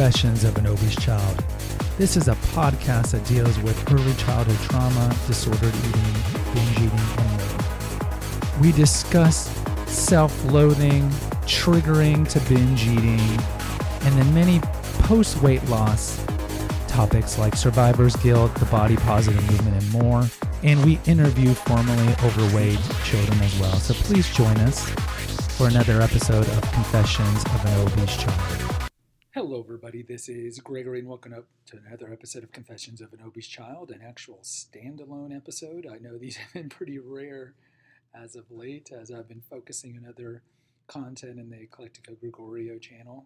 Confessions of an Obese Child. This is a podcast that deals with early childhood trauma, disordered eating, binge eating, and more. We discuss self loathing, triggering to binge eating, and then many post weight loss topics like survivor's guilt, the body positive movement, and more. And we interview formerly overweight children as well. So please join us for another episode of Confessions of an Obese Child. Hello, everybody. This is Gregory, and welcome up to another episode of Confessions of an Obese Child, an actual standalone episode. I know these have been pretty rare as of late, as I've been focusing on other content in the Eclectico Gregorio channel.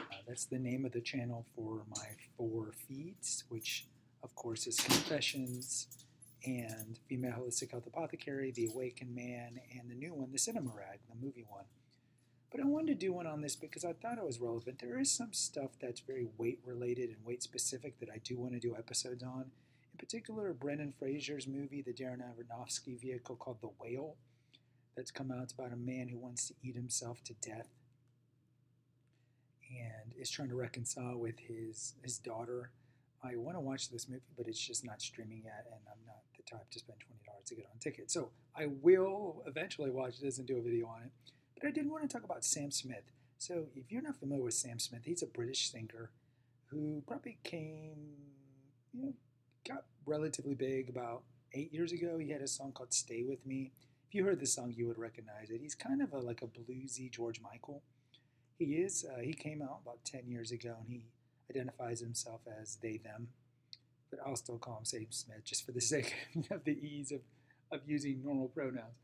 Uh, that's the name of the channel for my four feeds, which, of course, is Confessions and Female Holistic Health Apothecary, The Awakened Man, and the new one, The Cinema Rag, the movie one. But I wanted to do one on this because I thought it was relevant. There is some stuff that's very weight related and weight specific that I do want to do episodes on. In particular, Brendan Fraser's movie, the Darren Aronofsky vehicle called The Whale, that's come out. It's about a man who wants to eat himself to death and is trying to reconcile with his his daughter. I want to watch this movie, but it's just not streaming yet, and I'm not the type to spend twenty dollars to get on ticket. So I will eventually watch this and do a video on it. But I did want to talk about Sam Smith. So if you're not familiar with Sam Smith, he's a British singer who probably came, you know, got relatively big about eight years ago. He had a song called "Stay with Me." If you heard the song, you would recognize it. He's kind of a, like a bluesy George Michael he is. Uh, he came out about 10 years ago and he identifies himself as they, them. But I'll still call him Sam Smith just for the sake of the ease of, of using normal pronouns.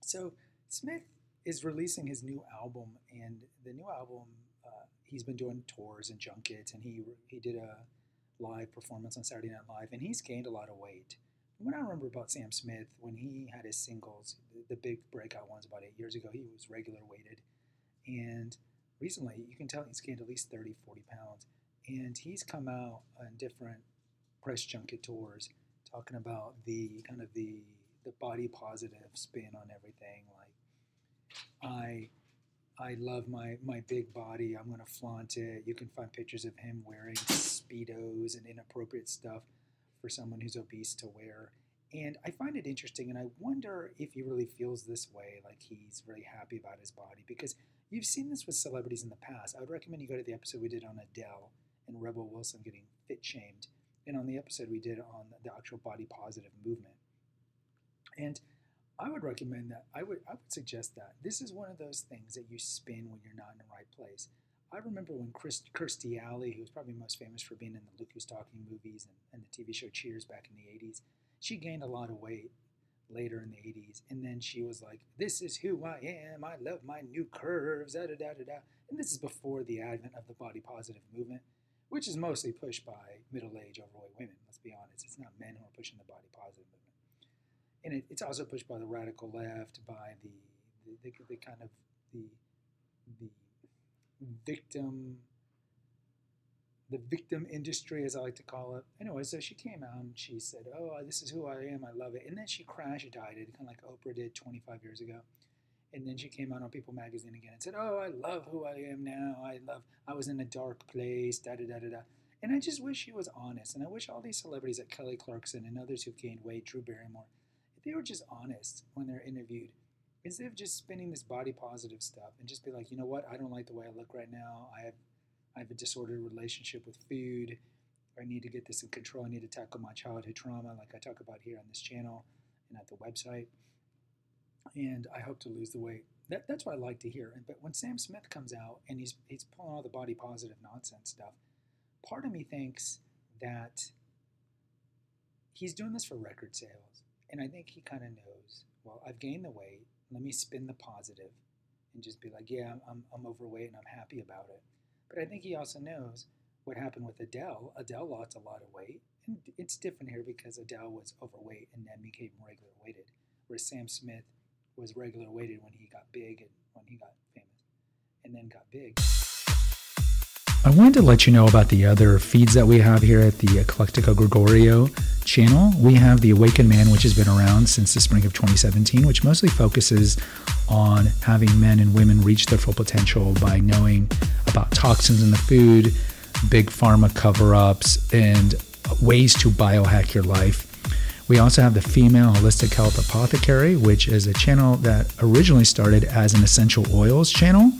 So Smith is releasing his new album, and the new album, uh, he's been doing tours and junkets, and he, he did a live performance on Saturday Night Live, and he's gained a lot of weight. What I remember about Sam Smith, when he had his singles, the, the big breakout ones about eight years ago, he was regular weighted and recently, you can tell he's gained at least 30, 40 pounds. And he's come out on different press junket tours talking about the kind of the the body positive spin on everything. Like, I love my my big body. I'm gonna flaunt it. You can find pictures of him wearing speedos and inappropriate stuff for someone who's obese to wear. And I find it interesting, and I wonder if he really feels this way, like he's really happy about his body, because You've seen this with celebrities in the past. I would recommend you go to the episode we did on Adele and Rebel Wilson getting fit shamed, and on the episode we did on the actual body positive movement. And I would recommend that. I would I would suggest that this is one of those things that you spin when you're not in the right place. I remember when Chris, Kirstie Alley, who was probably most famous for being in the Look Who's Talking movies and, and the TV show Cheers back in the 80s, she gained a lot of weight later in the 80s. And then she was like, This is who I am. I love my new curves. Da, da, da, da, da. And this is before the advent of the body positive movement, which is mostly pushed by middle aged overweight women. Let's be honest. It's not men who are pushing the body positive movement. And it, it's also pushed by the radical left, by the, the, the, the kind of the, the victim the victim industry, as I like to call it. Anyway, so she came out and she said, "Oh, this is who I am. I love it." And then she crash dieted, kind of like Oprah did 25 years ago. And then she came out on People Magazine again and said, "Oh, I love who I am now. I love. I was in a dark place. Da da da da da." And I just wish she was honest. And I wish all these celebrities like Kelly Clarkson and others who've gained weight, Drew Barrymore, if they were just honest when they're interviewed, instead of just spinning this body positive stuff and just be like, you know what, I don't like the way I look right now. I have I have a disordered relationship with food. I need to get this in control. I need to tackle my childhood trauma, like I talk about here on this channel and at the website. And I hope to lose the weight. That, that's what I like to hear. But when Sam Smith comes out and he's he's pulling all the body positive nonsense stuff, part of me thinks that he's doing this for record sales. And I think he kind of knows, well, I've gained the weight. Let me spin the positive and just be like, yeah, I'm, I'm overweight and I'm happy about it. But I think he also knows what happened with Adele. Adele lost a lot of weight. And it's different here because Adele was overweight and then became regular weighted, whereas Sam Smith was regular weighted when he got big and when he got famous, and then got big. I wanted to let you know about the other feeds that we have here at the Eclectica Gregorio channel. We have the Awakened Man, which has been around since the spring of 2017, which mostly focuses on having men and women reach their full potential by knowing about toxins in the food, big pharma cover ups, and ways to biohack your life. We also have the Female Holistic Health Apothecary, which is a channel that originally started as an essential oils channel.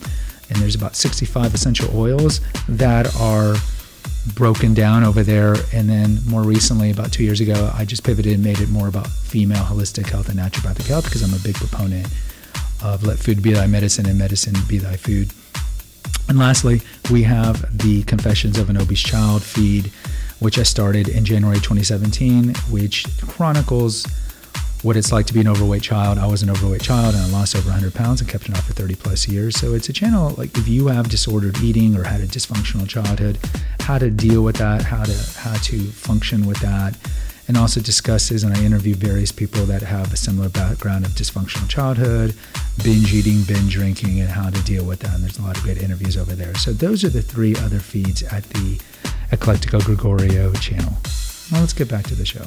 And there's about 65 essential oils that are broken down over there. And then more recently, about two years ago, I just pivoted and made it more about female holistic health and naturopathic health because I'm a big proponent of let food be thy medicine and medicine be thy food. And lastly, we have the Confessions of an Obese Child feed which I started in January 2017, which chronicles what it's like to be an overweight child. I was an overweight child and I lost over 100 pounds and kept it off for 30 plus years. So it's a channel like if you have disordered eating or had a dysfunctional childhood, how to deal with that, how to how to function with that, and also discusses and I interview various people that have a similar background of dysfunctional childhood, binge eating, binge drinking, and how to deal with that. And there's a lot of great interviews over there. So those are the three other feeds at the Eclectico Gregorio channel. Now let's get back to the show.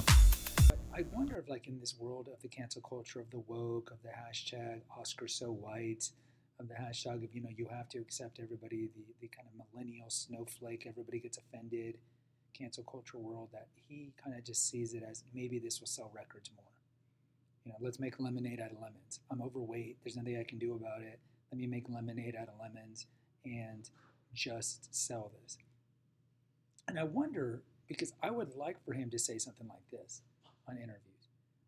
Like, in this world of the cancel culture, of the woke, of the hashtag Oscar so white, of the hashtag of, you know, you have to accept everybody, the, the kind of millennial snowflake, everybody gets offended, cancel culture world, that he kind of just sees it as maybe this will sell records more. You know, let's make lemonade out of lemons. I'm overweight. There's nothing I can do about it. Let me make lemonade out of lemons and just sell this. And I wonder, because I would like for him to say something like this on interviews,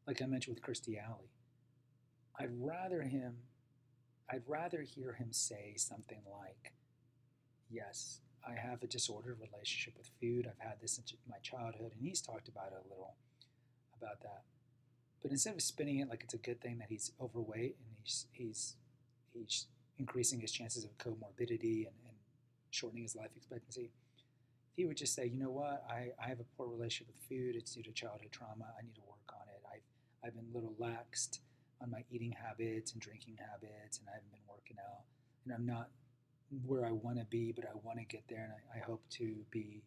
like I mentioned with Kirstie Alley. I'd rather him, I'd rather hear him say something like, yes, I have a disordered relationship with food. I've had this since my childhood, and he's talked about it a little about that. But instead of spinning it like it's a good thing that he's overweight and he's he's he's increasing his chances of comorbidity and, and shortening his life expectancy, he would just say, you know what, I, I have a poor relationship with food. It's due to childhood trauma. I need to work. I've, been a little laxed on my eating habits and drinking habits, and I haven't been working out. And I'm not where I want to be, but I want to get there, and I, I hope to be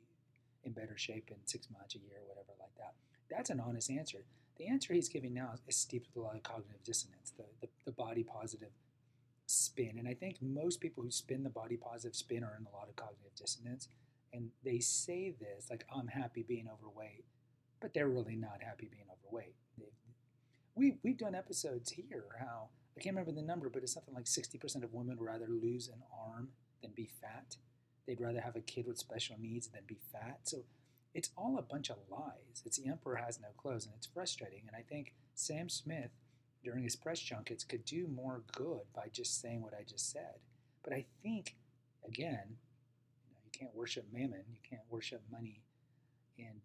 in better shape in six months, a year, whatever like that. That's an honest answer. The answer he's giving now is steeped with a lot of cognitive dissonance, the, the, the body positive spin. And I think most people who spin the body positive spin are in a lot of cognitive dissonance and they say this like I'm happy being overweight, but they're really not happy being overweight. We we've done episodes here how I can't remember the number, but it's something like 60% of women would rather lose an arm than be fat. They'd rather have a kid with special needs than be fat. So it's all a bunch of lies. It's the emperor has no clothes, and it's frustrating. And I think Sam Smith, during his press junkets, could do more good by just saying what I just said. But I think, again, you can't worship mammon, you can't worship money, and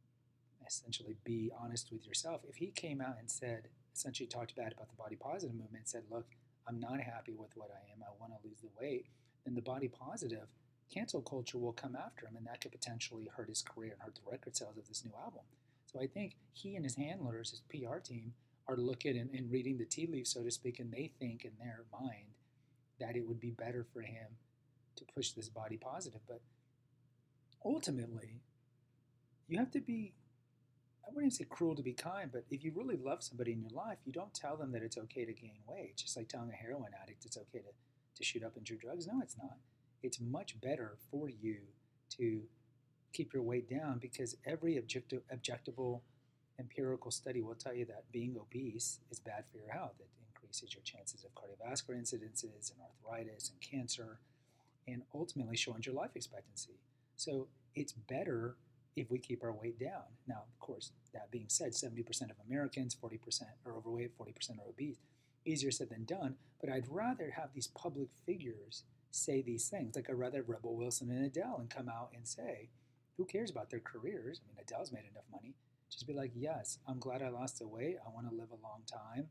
essentially be honest with yourself. If he came out and said, essentially talked bad about the body positive movement, said, look, I'm not happy with what I am, I want to lose the weight, then the body positive cancel culture will come after him, and that could potentially hurt his career and hurt the record sales of this new album. So I think he and his handlers, his PR team, are looking and, and reading the tea leaves, so to speak, and they think in their mind that it would be better for him to push this body positive. But ultimately, you have to be, I wouldn't say cruel to be kind, but if you really love somebody in your life, you don't tell them that it's okay to gain weight. Just like telling a heroin addict it's okay to, to shoot up and do drugs. No, it's not. It's much better for you to keep your weight down because every objective, objectable empirical study will tell you that being obese is bad for your health. It increases your chances of cardiovascular incidences and arthritis and cancer, and ultimately shortens your life expectancy. So it's better if we keep our weight down. Now, of course, that being said, 70% of Americans, 40% are overweight, 40% are obese. Easier said than done, but I'd rather have these public figures say these things. Like I'd rather have Rebel Wilson and Adele and come out and say, who cares about their careers? I mean, Adele's made enough money. Just be like, yes, I'm glad I lost the weight. I want to live a long time.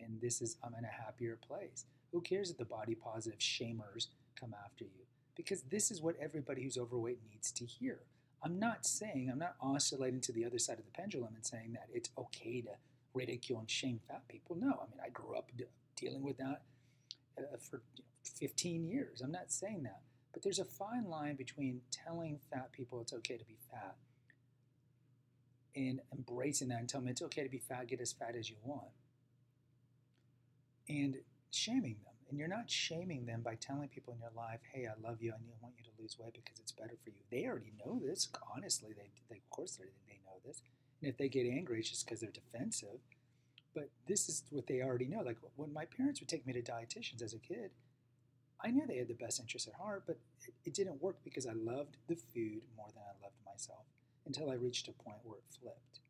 And this is, I'm in a happier place. Who cares if the body positive shamers come after you? because this is what everybody who's overweight needs to hear. I'm not saying, I'm not oscillating to the other side of the pendulum and saying that it's okay to ridicule and shame fat people. No, I mean, I grew up dealing with that uh, for 15 years. I'm not saying that. But there's a fine line between telling fat people it's okay to be fat and embracing that and telling them it's okay to be fat, get as fat as you want, and shaming them. And you're not shaming them by telling people in your life, hey, I love you, I want you to lose weight because it's better for you. They already know this. Honestly, they, they of course they, they know this. And if they get angry, it's just because they're defensive. But this is what they already know. Like when my parents would take me to dietitians as a kid, I knew they had the best interest at heart, but it, it didn't work because I loved the food more than I loved myself until I reached a point where it flipped.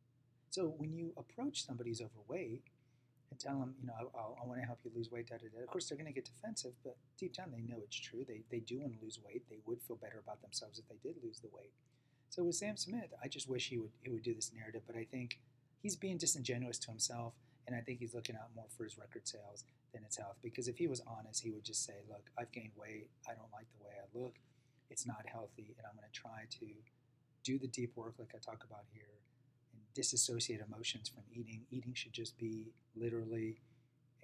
So when you approach somebody who's overweight and tell them, you know, I, I want to help you lose weight, da, da, da, of course they're going to get defensive, but deep down they know it's true. They, they do want to lose weight. They would feel better about themselves if they did lose the weight. So with Sam Smith, I just wish he would he would do this narrative, but I think he's being disingenuous to himself, and I think he's looking out more for his record sales than its health. Because if he was honest, he would just say, "Look, I've gained weight. I don't like the way I look. It's not healthy, and I'm going to try to do the deep work like I talk about here, disassociate emotions from eating. Eating should just be literally."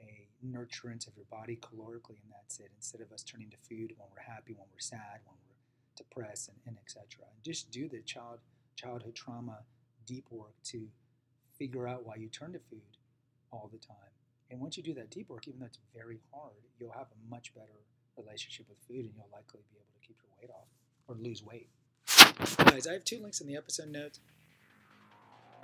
a nurturance of your body calorically, and that's it. Instead of us turning to food when we're happy, when we're sad, when we're depressed, and, and etc. Just do the child childhood trauma deep work to figure out why you turn to food all the time. And once you do that deep work, even though it's very hard, you'll have a much better relationship with food, and you'll likely be able to keep your weight off or lose weight. Guys, I have two links in the episode notes.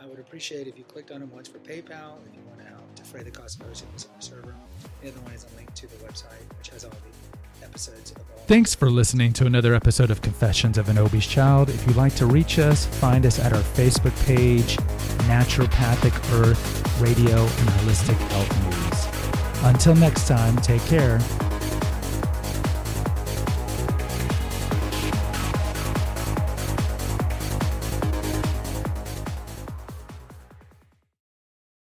I would appreciate if you clicked on them once for PayPal if you want to help defray the cost of hosting this on our server. The other one is a link to the website, which has all the episodes of all. Thanks for listening to another episode of Confessions of an Obese Child. If you'd like to reach us, find us at our Facebook page, Naturopathic Earth Radio and Holistic Health News. Until next time, take care